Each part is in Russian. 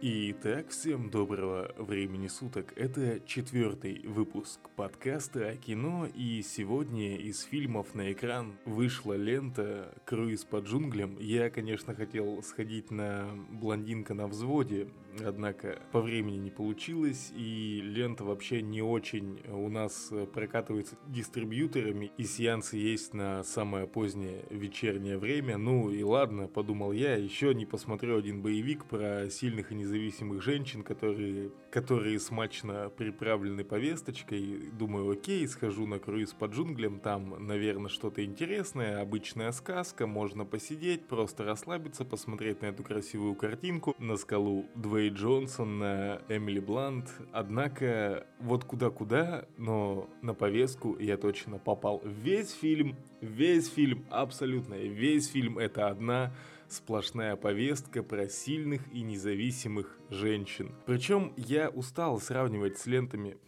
Итак, всем доброго времени суток. Это четвертый выпуск подкаста о кино, и сегодня из фильмов на экран вышла лента «Круиз по джунглям». Я, конечно, хотел сходить на «Блондинка на взводе», однако по времени не получилось, и лента вообще не очень у нас прокатывается дистрибьюторами, и сеансы есть на самое позднее вечернее время. Ну и ладно, подумал я, еще не посмотрю один боевик про сильных и не независимых женщин, которые, которые смачно приправлены повесточкой. Думаю, окей, схожу на круиз по джунглям, там, наверное, что-то интересное, обычная сказка, можно посидеть, просто расслабиться, посмотреть на эту красивую картинку, на скалу Двей Джонсон, на Эмили Блант. Однако, вот куда-куда, но на повестку я точно попал. Весь фильм, весь фильм, абсолютно весь фильм это одна сплошная повестка про сильных и независимых женщин. Причем я устал сравнивать с лентами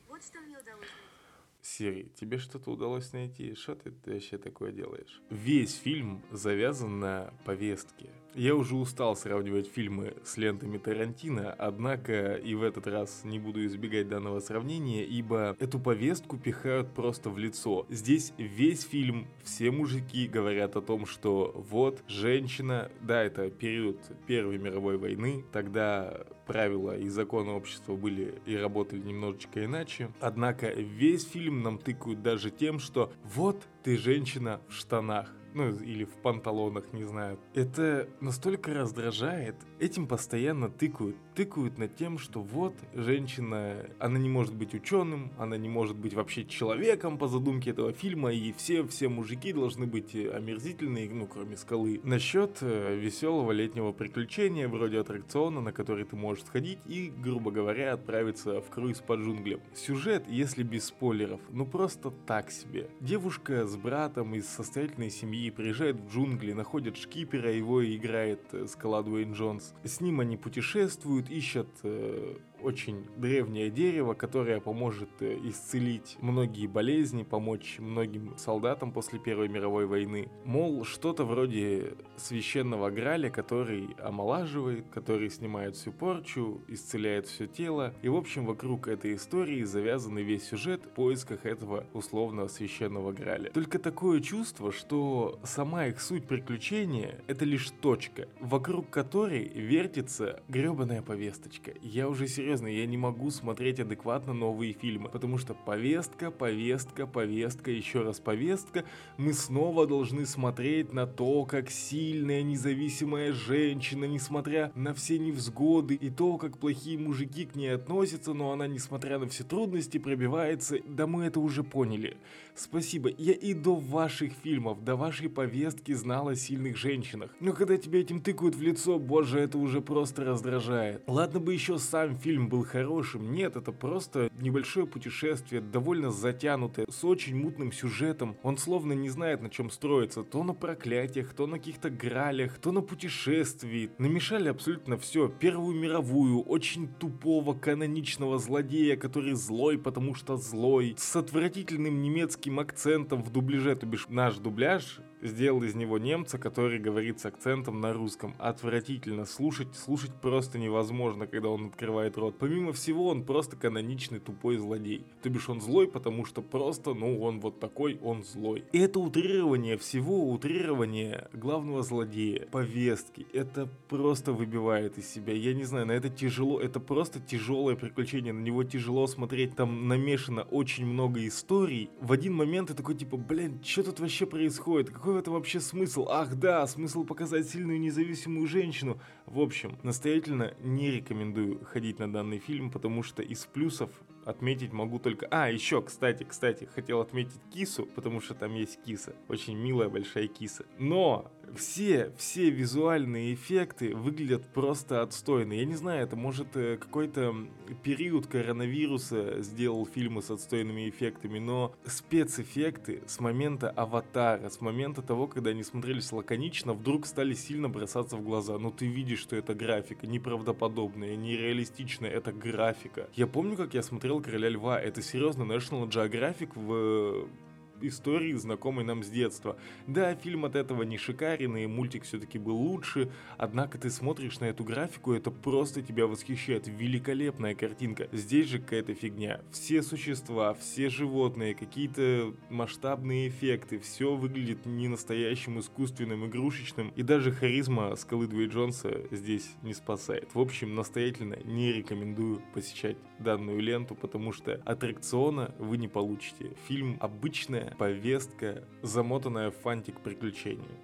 Сири, тебе что-то удалось найти? Что ты вообще такое делаешь? Весь фильм завязан на повестке. Я уже устал сравнивать фильмы с лентами Тарантино, однако и в этот раз не буду избегать данного сравнения, ибо эту повестку пихают просто в лицо. Здесь весь фильм, все мужики говорят о том, что вот женщина, да, это период Первой мировой войны, тогда правила и законы общества были и работали немножечко иначе. Однако весь фильм нам тыкают даже тем, что вот ты женщина в штанах ну или в панталонах, не знаю. Это настолько раздражает. Этим постоянно тыкают. Тыкают над тем, что вот женщина, она не может быть ученым, она не может быть вообще человеком по задумке этого фильма, и все, все мужики должны быть омерзительные, ну кроме скалы. Насчет э, веселого летнего приключения, вроде аттракциона, на который ты можешь сходить и, грубо говоря, отправиться в круиз по джунглям. Сюжет, если без спойлеров, ну просто так себе. Девушка с братом из состоятельной семьи и приезжают в джунгли, находят шкипера, его играет э, Скала Дуэйн Джонс. С ним они путешествуют, ищут э, очень древнее дерево, которое поможет э, исцелить многие болезни, помочь многим солдатам после Первой мировой войны. Мол, что-то вроде священного граля, который омолаживает, который снимает всю порчу, исцеляет все тело. И в общем вокруг этой истории завязан весь сюжет в поисках этого условного священного граля. Только такое чувство, что сама их суть приключения это лишь точка, вокруг которой вертится гребаная повесточка. Я уже серьезно серьезно, я не могу смотреть адекватно новые фильмы, потому что повестка, повестка, повестка, еще раз повестка, мы снова должны смотреть на то, как сильная независимая женщина, несмотря на все невзгоды и то, как плохие мужики к ней относятся, но она, несмотря на все трудности, пробивается, да мы это уже поняли. Спасибо, я и до ваших фильмов, до вашей повестки знала о сильных женщинах, но когда тебя этим тыкают в лицо, боже, это уже просто раздражает. Ладно бы еще сам фильм фильм был хорошим. Нет, это просто небольшое путешествие, довольно затянутое, с очень мутным сюжетом. Он словно не знает, на чем строится. То на проклятиях, то на каких-то гралях, то на путешествии. Намешали абсолютно все. Первую мировую, очень тупого каноничного злодея, который злой, потому что злой. С отвратительным немецким акцентом в дубляже, то бишь наш дубляж сделал из него немца, который говорит с акцентом на русском. Отвратительно. Слушать, слушать просто невозможно, когда он открывает рот. Помимо всего, он просто каноничный тупой злодей. То бишь он злой, потому что просто, ну, он вот такой, он злой. И это утрирование всего, утрирование главного злодея, повестки, это просто выбивает из себя. Я не знаю, на это тяжело, это просто тяжелое приключение, на него тяжело смотреть, там намешано очень много историй. В один момент ты такой, типа, блин, что тут вообще происходит? Какой какой в этом вообще смысл? Ах да, смысл показать сильную независимую женщину. В общем, настоятельно не рекомендую ходить на данный фильм, потому что из плюсов отметить могу только... А, еще, кстати, кстати, хотел отметить кису, потому что там есть киса. Очень милая большая киса. Но все, все визуальные эффекты выглядят просто отстойно. Я не знаю, это может э, какой-то период коронавируса сделал фильмы с отстойными эффектами, но спецэффекты с момента аватара, с момента того, когда они смотрелись лаконично, вдруг стали сильно бросаться в глаза. Но ты видишь, что это графика, неправдоподобная, нереалистичная, это графика. Я помню, как я смотрел «Короля льва», это серьезно National Geographic в истории, знакомой нам с детства. Да, фильм от этого не шикарен, и мультик все-таки был лучше, однако ты смотришь на эту графику, это просто тебя восхищает. Великолепная картинка. Здесь же какая-то фигня. Все существа, все животные, какие-то масштабные эффекты, все выглядит не настоящим, искусственным, игрушечным, и даже харизма Скалы Дуэй Джонса здесь не спасает. В общем, настоятельно не рекомендую посещать данную ленту, потому что аттракциона вы не получите. Фильм обычная повестка, замотанная в фантик приключений.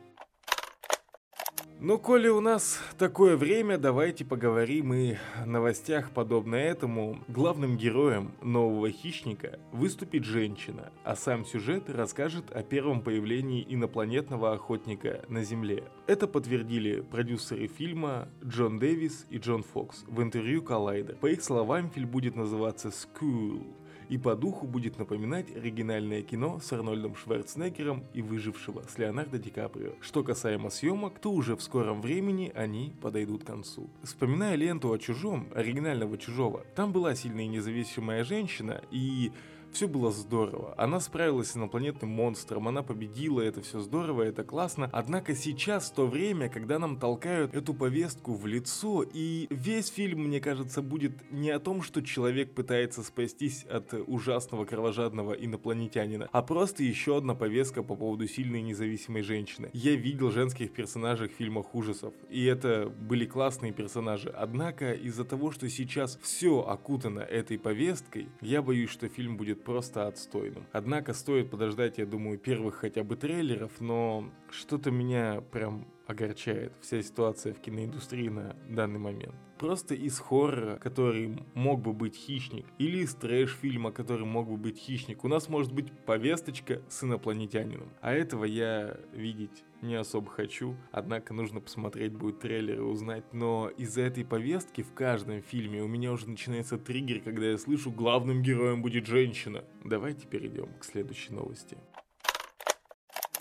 Ну, коли у нас такое время, давайте поговорим и о новостях, подобно этому. Главным героем нового хищника выступит женщина, а сам сюжет расскажет о первом появлении инопланетного охотника на Земле. Это подтвердили продюсеры фильма Джон Дэвис и Джон Фокс в интервью Collider. По их словам, фильм будет называться «School», и по духу будет напоминать оригинальное кино с Арнольдом Шварценеггером и выжившего с Леонардо Ди Каприо. Что касаемо съемок, то уже в скором времени они подойдут к концу. Вспоминая ленту о чужом, оригинального чужого, там была сильная и независимая женщина, и все было здорово. Она справилась с инопланетным монстром, она победила, это все здорово, это классно. Однако сейчас то время, когда нам толкают эту повестку в лицо, и весь фильм, мне кажется, будет не о том, что человек пытается спастись от ужасного кровожадного инопланетянина, а просто еще одна повестка по поводу сильной независимой женщины. Я видел женских персонажей в фильмах ужасов, и это были классные персонажи. Однако из-за того, что сейчас все окутано этой повесткой, я боюсь, что фильм будет просто отстойным. Однако стоит подождать, я думаю, первых хотя бы трейлеров, но что-то меня прям огорчает вся ситуация в киноиндустрии на данный момент. Просто из хоррора, который мог бы быть хищник, или из трэш-фильма, который мог бы быть хищник, у нас может быть повесточка с инопланетянином. А этого я видеть не особо хочу, однако нужно посмотреть будет трейлер и узнать, но из-за этой повестки в каждом фильме у меня уже начинается триггер, когда я слышу главным героем будет женщина. Давайте перейдем к следующей новости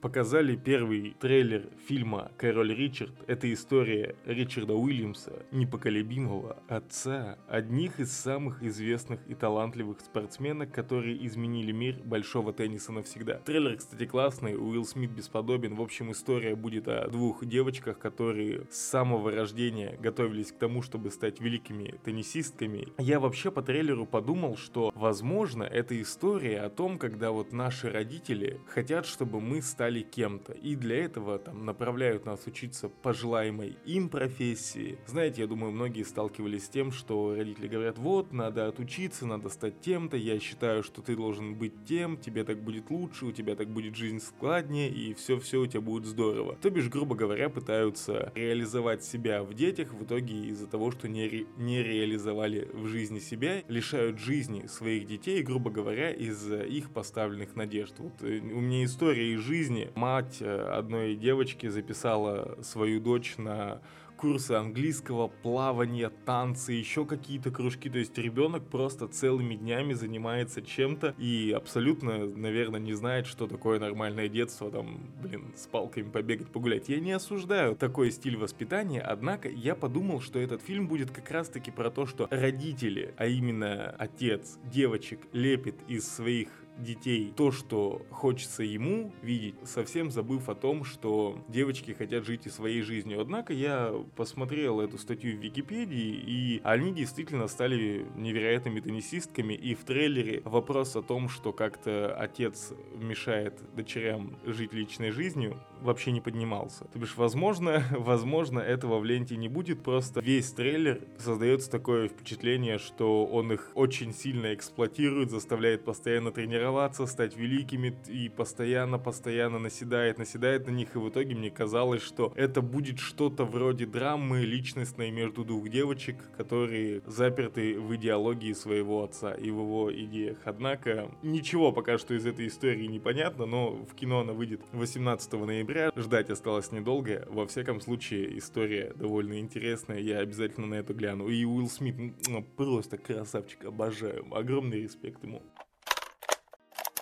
показали первый трейлер фильма «Король Ричард». Это история Ричарда Уильямса, непоколебимого отца, одних из самых известных и талантливых спортсменок, которые изменили мир большого тенниса навсегда. Трейлер, кстати, классный, Уилл Смит бесподобен. В общем, история будет о двух девочках, которые с самого рождения готовились к тому, чтобы стать великими теннисистками. Я вообще по трейлеру подумал, что, возможно, это история о том, когда вот наши родители хотят, чтобы мы стали стали кем-то. И для этого там направляют нас учиться по желаемой им профессии. Знаете, я думаю, многие сталкивались с тем, что родители говорят, вот, надо отучиться, надо стать тем-то, я считаю, что ты должен быть тем, тебе так будет лучше, у тебя так будет жизнь складнее, и все-все у тебя будет здорово. То бишь, грубо говоря, пытаются реализовать себя в детях, в итоге из-за того, что не, ре- не реализовали в жизни себя, лишают жизни своих детей, грубо говоря, из-за их поставленных надежд. Вот э, у меня история из жизни, мать э, одной девочки записала свою дочь на курсы английского, плавания, танцы, еще какие-то кружки. То есть ребенок просто целыми днями занимается чем-то и абсолютно, наверное, не знает, что такое нормальное детство, там, блин, с палками побегать, погулять. Я не осуждаю такой стиль воспитания, однако я подумал, что этот фильм будет как раз-таки про то, что родители, а именно отец девочек лепит из своих детей то, что хочется ему видеть, совсем забыв о том, что девочки хотят жить и своей жизнью. Однако я посмотрел эту статью в Википедии, и они действительно стали невероятными теннисистками, и в трейлере вопрос о том, что как-то отец мешает дочерям жить личной жизнью, вообще не поднимался. То бишь, возможно, возможно, этого в ленте не будет, просто весь трейлер создается такое впечатление, что он их очень сильно эксплуатирует, заставляет постоянно тренироваться, стать великими и постоянно-постоянно наседает, наседает на них, и в итоге мне казалось, что это будет что-то вроде драмы личностной между двух девочек, которые заперты в идеологии своего отца и в его идеях. Однако, ничего пока что из этой истории не понятно, но в кино она выйдет 18 ноября, ноября. Ждать осталось недолго. Во всяком случае, история довольно интересная. Я обязательно на это гляну. И Уилл Смит ну, просто красавчик, обожаю. Огромный респект ему.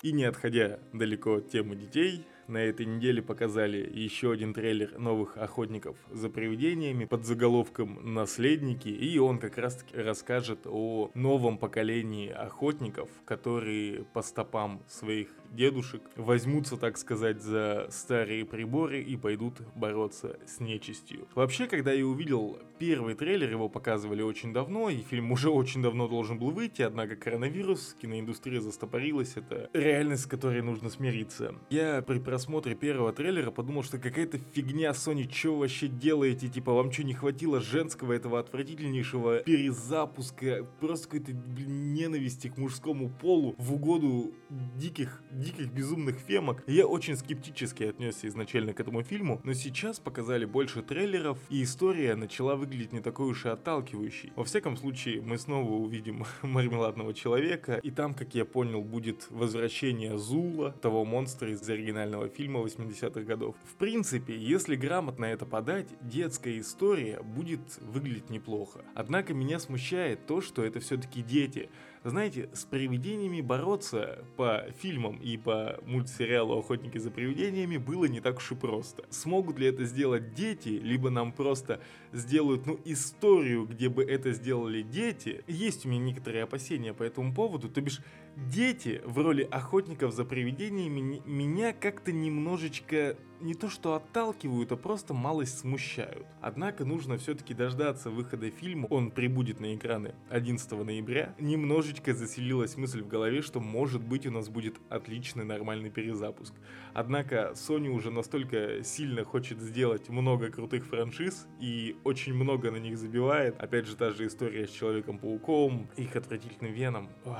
И не отходя далеко от темы детей, на этой неделе показали еще один трейлер новых охотников за привидениями под заголовком «Наследники», и он как раз таки расскажет о новом поколении охотников, которые по стопам своих дедушек возьмутся, так сказать, за старые приборы и пойдут бороться с нечистью. Вообще, когда я увидел первый трейлер, его показывали очень давно, и фильм уже очень давно должен был выйти, однако коронавирус, киноиндустрия застопорилась, это реальность, с которой нужно смириться. Я при просмотре первого трейлера подумал, что какая-то фигня Sony, что вообще делаете, типа, вам что, не хватило женского этого отвратительнейшего перезапуска, просто какой-то ненависти к мужскому полу в угоду диких, диких безумных фемок. Я очень скептически отнесся изначально к этому фильму, но сейчас показали больше трейлеров, и история начала выглядеть не такой уж и отталкивающей. Во всяком случае, мы снова увидим мармеладного человека, и там, как я понял, будет возвращение Зула, того монстра из оригинального фильма 80-х годов. В принципе, если грамотно это подать, детская история будет выглядеть неплохо. Однако меня смущает то, что это все-таки дети, знаете, с привидениями бороться по фильмам и по мультсериалу «Охотники за привидениями» было не так уж и просто. Смогут ли это сделать дети, либо нам просто сделают, ну, историю, где бы это сделали дети? Есть у меня некоторые опасения по этому поводу, то бишь дети в роли охотников за привидениями меня как-то немножечко не то что отталкивают, а просто малость смущают. Однако нужно все-таки дождаться выхода фильма, он прибудет на экраны 11 ноября. Немножечко заселилась мысль в голове, что может быть у нас будет отличный нормальный перезапуск. Однако Sony уже настолько сильно хочет сделать много крутых франшиз и очень много на них забивает. Опять же, та же история с Человеком-пауком, их отвратительным Веном. Ой.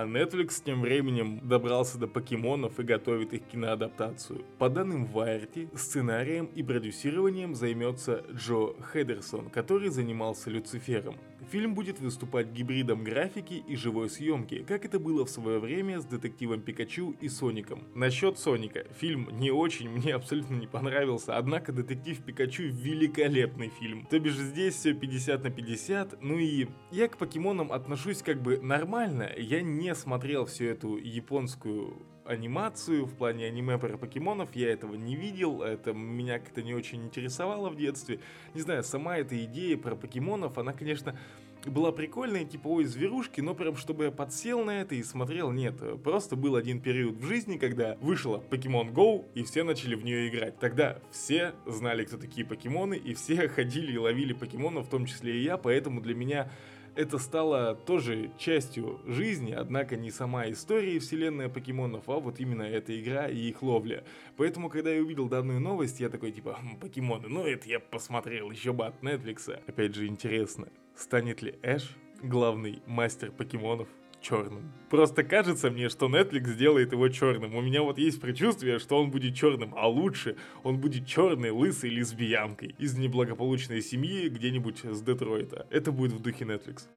А Netflix тем временем добрался до покемонов и готовит их киноадаптацию. По данным Variety, сценарием и продюсированием займется Джо Хедерсон, который занимался Люцифером. Фильм будет выступать гибридом графики и живой съемки, как это было в свое время с детективом Пикачу и Соником. Насчет Соника. Фильм не очень, мне абсолютно не понравился, однако детектив Пикачу великолепный фильм. То бишь здесь все 50 на 50, ну и я к покемонам отношусь как бы нормально, я не смотрел всю эту японскую анимацию, в плане аниме про покемонов, я этого не видел, это меня как-то не очень интересовало в детстве. Не знаю, сама эта идея про покемонов, она, конечно, была прикольная, типа, ой, зверушки, но прям чтобы я подсел на это и смотрел, нет. Просто был один период в жизни, когда вышла Pokemon Go, и все начали в нее играть. Тогда все знали, кто такие покемоны, и все ходили и ловили покемонов, в том числе и я, поэтому для меня это стало тоже частью жизни, однако не сама история вселенная покемонов, а вот именно эта игра и их ловля. Поэтому, когда я увидел данную новость, я такой типа, хм, покемоны, ну это я посмотрел, еще бы от Netflix. Опять же интересно, станет ли Эш главный мастер покемонов? Черным. Просто кажется мне, что Netflix сделает его черным. У меня вот есть предчувствие, что он будет черным, а лучше он будет черной, лысой лесбиянкой из неблагополучной семьи где-нибудь с Детройта. Это будет в духе Netflix.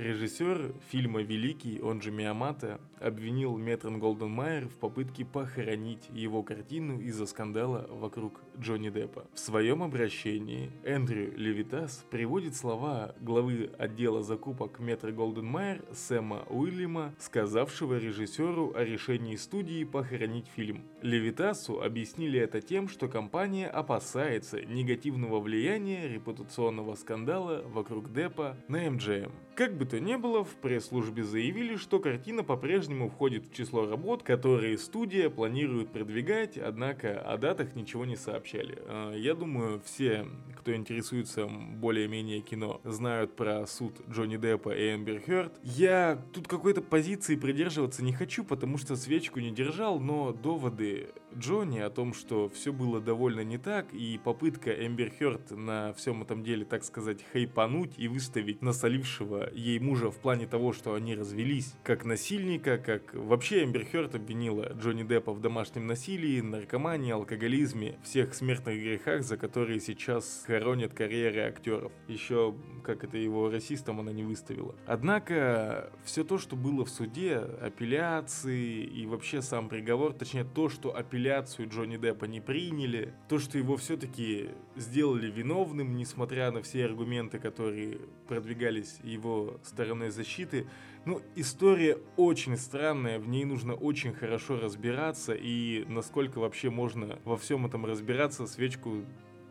Режиссер фильма «Великий», он же Миямата, обвинил Метрон Голден в попытке похоронить его картину из-за скандала вокруг Джонни Деппа. В своем обращении Эндрю Левитас приводит слова главы отдела закупок Метро Голден Майер Сэма Уильяма, сказавшего режиссеру о решении студии похоронить фильм. Левитасу объяснили это тем, что компания опасается негативного влияния репутационного скандала вокруг Деппа на MGM. Как бы то ни было, в пресс-службе заявили, что картина по-прежнему входит в число работ, которые студия планирует продвигать, однако о датах ничего не сообщали. А, я думаю, все, кто интересуется более-менее кино, знают про суд Джонни Деппа и Эмбер Хёрд. Я тут какой-то позиции придерживаться не хочу, потому что свечку не держал, но доводы Джонни о том, что все было довольно не так, и попытка Эмбер Хёрд на всем этом деле, так сказать, хайпануть и выставить насолившего ей мужа в плане того, что они развелись, как насильника, как вообще Эмбер Хёрд обвинила Джонни Деппа в домашнем насилии, наркомании, алкоголизме, всех смертных грехах, за которые сейчас хоронят карьеры актеров. Еще, как это его расистом она не выставила. Однако, все то, что было в суде, апелляции и вообще сам приговор, точнее то, что апелляцию Джонни Деппа не приняли, то, что его все-таки сделали виновным, несмотря на все аргументы, которые продвигались его стороной защиты. Ну, история очень странная, в ней нужно очень хорошо разбираться, и насколько вообще можно во всем этом разбираться, свечку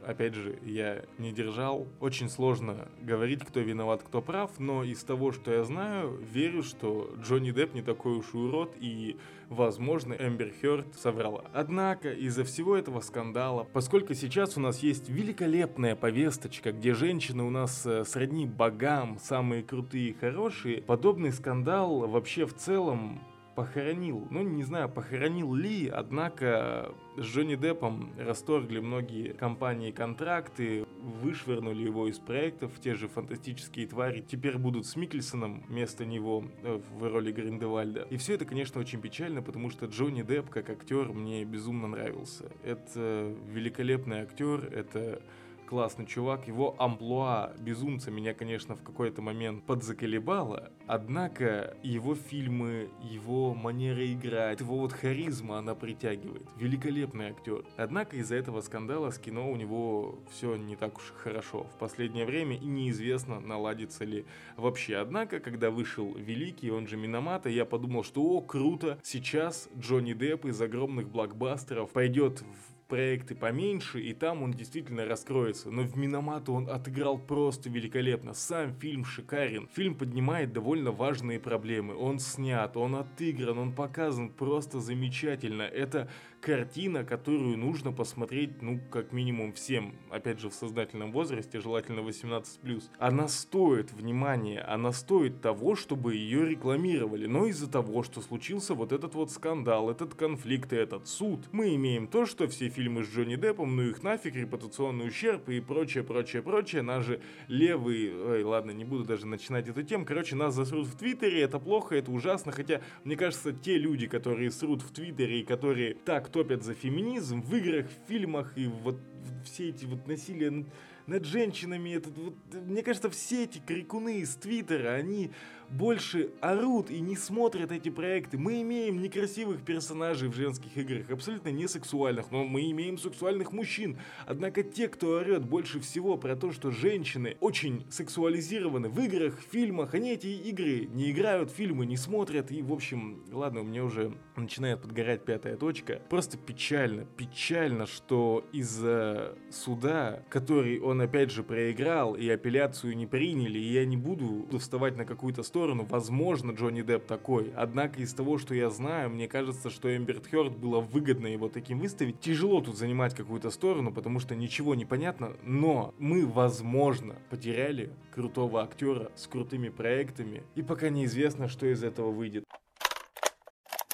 опять же, я не держал. Очень сложно говорить, кто виноват, кто прав, но из того, что я знаю, верю, что Джонни Депп не такой уж и урод, и, возможно, Эмбер Хёрд соврала. Однако, из-за всего этого скандала, поскольку сейчас у нас есть великолепная повесточка, где женщины у нас э, сродни богам, самые крутые и хорошие, подобный скандал вообще в целом похоронил, ну не знаю, похоронил ли, однако с Джонни Деппом расторгли многие компании контракты, вышвырнули его из проектов, те же фантастические твари теперь будут с Микельсоном вместо него э, в роли Гриндевальда. И все это, конечно, очень печально, потому что Джонни Депп как актер мне безумно нравился. Это великолепный актер, это классный чувак, его амплуа безумца меня, конечно, в какой-то момент подзаколебало, однако его фильмы, его манера играть, его вот харизма, она притягивает. Великолепный актер. Однако из-за этого скандала с кино у него все не так уж хорошо в последнее время и неизвестно, наладится ли вообще. Однако, когда вышел Великий, он же Миномата, я подумал, что о, круто, сейчас Джонни Депп из огромных блокбастеров пойдет в проекты поменьше, и там он действительно раскроется. Но в Миномату он отыграл просто великолепно. Сам фильм шикарен. Фильм поднимает довольно важные проблемы. Он снят, он отыгран, он показан просто замечательно. Это картина, которую нужно посмотреть, ну, как минимум всем, опять же, в сознательном возрасте, желательно 18+. Она стоит внимания, она стоит того, чтобы ее рекламировали, но из-за того, что случился вот этот вот скандал, этот конфликт и этот суд, мы имеем то, что все фильмы с Джонни Деппом, ну их нафиг, репутационный ущерб и прочее, прочее, прочее, нас же левые, ой, ладно, не буду даже начинать эту тему, короче, нас засрут в Твиттере, это плохо, это ужасно, хотя, мне кажется, те люди, которые срут в Твиттере и которые так топят за феминизм в играх, в фильмах и вот все эти вот насилия над женщинами, этот вот, мне кажется, все эти крикуны из Твиттера, они больше орут и не смотрят эти проекты. Мы имеем некрасивых персонажей в женских играх, абсолютно не сексуальных, но мы имеем сексуальных мужчин. Однако те, кто орет больше всего про то, что женщины очень сексуализированы в играх, в фильмах, они эти игры не играют, фильмы не смотрят, и, в общем, ладно, у меня уже начинает подгорать пятая точка. Просто печально, печально, что из-за суда, который он опять же проиграл, и апелляцию не приняли, и я не буду вставать на какую-то сторону, сторону, возможно, Джонни Депп такой. Однако из того, что я знаю, мне кажется, что Эмберт Хёрд было выгодно его таким выставить. Тяжело тут занимать какую-то сторону, потому что ничего не понятно, но мы, возможно, потеряли крутого актера с крутыми проектами, и пока неизвестно, что из этого выйдет.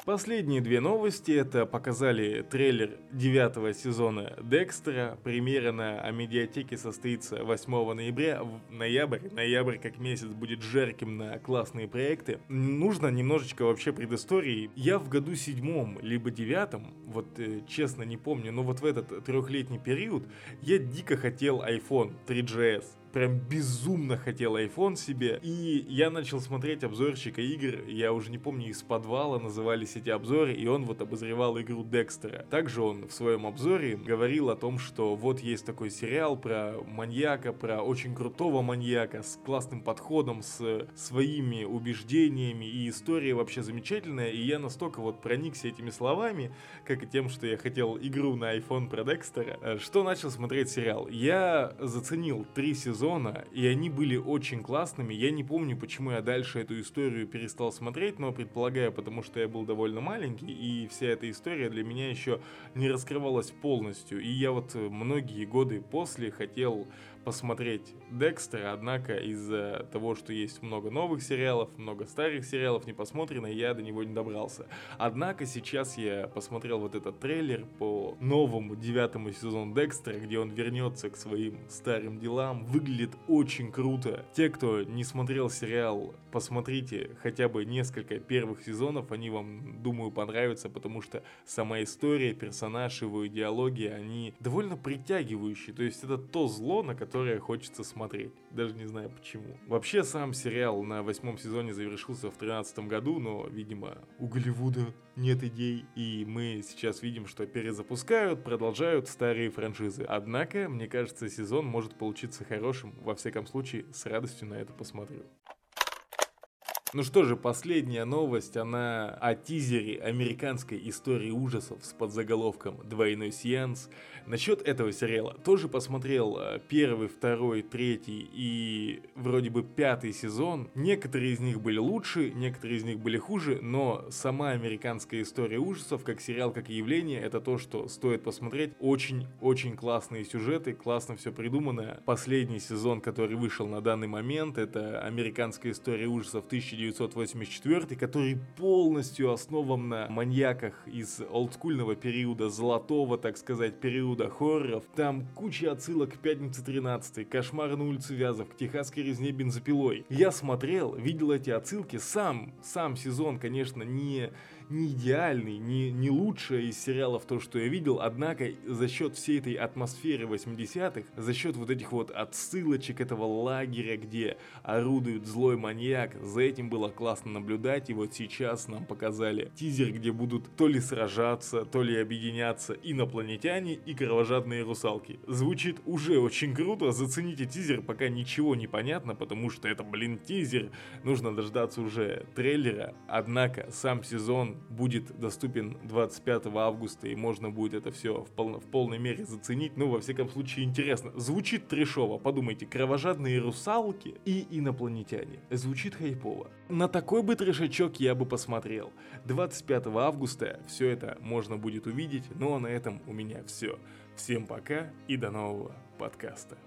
Последние две новости это показали трейлер девятого сезона Декстера. Премьера на Амедиатеке состоится 8 ноября. В ноябрь, ноябрь как месяц будет жарким на классные проекты. Нужно немножечко вообще предыстории. Я в году седьмом, либо девятом, вот э, честно не помню, но вот в этот трехлетний период я дико хотел iPhone 3GS прям безумно хотел iPhone себе. И я начал смотреть обзорщика игр, я уже не помню, из подвала назывались эти обзоры, и он вот обозревал игру Декстера. Также он в своем обзоре говорил о том, что вот есть такой сериал про маньяка, про очень крутого маньяка с классным подходом, с своими убеждениями, и история вообще замечательная, и я настолько вот проникся этими словами, как и тем, что я хотел игру на iPhone про Декстера, э, что начал смотреть сериал. Я заценил три сезона сезона, и они были очень классными. Я не помню, почему я дальше эту историю перестал смотреть, но предполагаю, потому что я был довольно маленький, и вся эта история для меня еще не раскрывалась полностью. И я вот многие годы после хотел посмотреть Декстера, однако из-за того, что есть много новых сериалов, много старых сериалов не посмотрено, я до него не добрался. Однако сейчас я посмотрел вот этот трейлер по новому девятому сезону Декстера, где он вернется к своим старым делам. Выглядит очень круто. Те, кто не смотрел сериал, посмотрите хотя бы несколько первых сезонов, они вам, думаю, понравятся, потому что сама история, персонаж, его идеология, они довольно притягивающие. То есть это то зло, на которое хочется смотреть. Даже не знаю почему. Вообще сам сериал на восьмом сезоне завершился в тринадцатом году, но, видимо, у Голливуда нет идей. И мы сейчас видим, что перезапускают, продолжают старые франшизы. Однако, мне кажется, сезон может получиться хорошим. Во всяком случае, с радостью на это посмотрю. Ну что же, последняя новость, она о тизере американской истории ужасов с подзаголовком «Двойной сеанс». Насчет этого сериала тоже посмотрел э, первый, второй, третий и вроде бы пятый сезон. Некоторые из них были лучше, некоторые из них были хуже, но сама американская история ужасов, как сериал, как явление, это то, что стоит посмотреть. Очень-очень классные сюжеты, классно все придумано. Последний сезон, который вышел на данный момент, это американская история ужасов 1984, который полностью основан на маньяках из олдскульного периода, золотого, так сказать, периода хорроров. Там куча отсылок к Пятнице 13, Кошмар на улице Вязов, к Техасской резне бензопилой. Я смотрел, видел эти отсылки, сам, сам сезон, конечно, не не идеальный, не, не лучшее из сериалов то, что я видел, однако за счет всей этой атмосферы 80-х, за счет вот этих вот отсылочек этого лагеря, где орудует злой маньяк, за этим было классно наблюдать, и вот сейчас нам показали тизер, где будут то ли сражаться, то ли объединяться инопланетяне и кровожадные русалки. Звучит уже очень круто, зацените тизер, пока ничего не понятно, потому что это, блин, тизер, нужно дождаться уже трейлера, однако сам сезон будет доступен 25 августа, и можно будет это все в, пол, в полной мере заценить. Ну, во всяком случае, интересно. Звучит трешово, подумайте, кровожадные русалки и инопланетяне. Звучит хайпово. На такой бы трешачок я бы посмотрел. 25 августа все это можно будет увидеть, ну а на этом у меня все. Всем пока и до нового подкаста.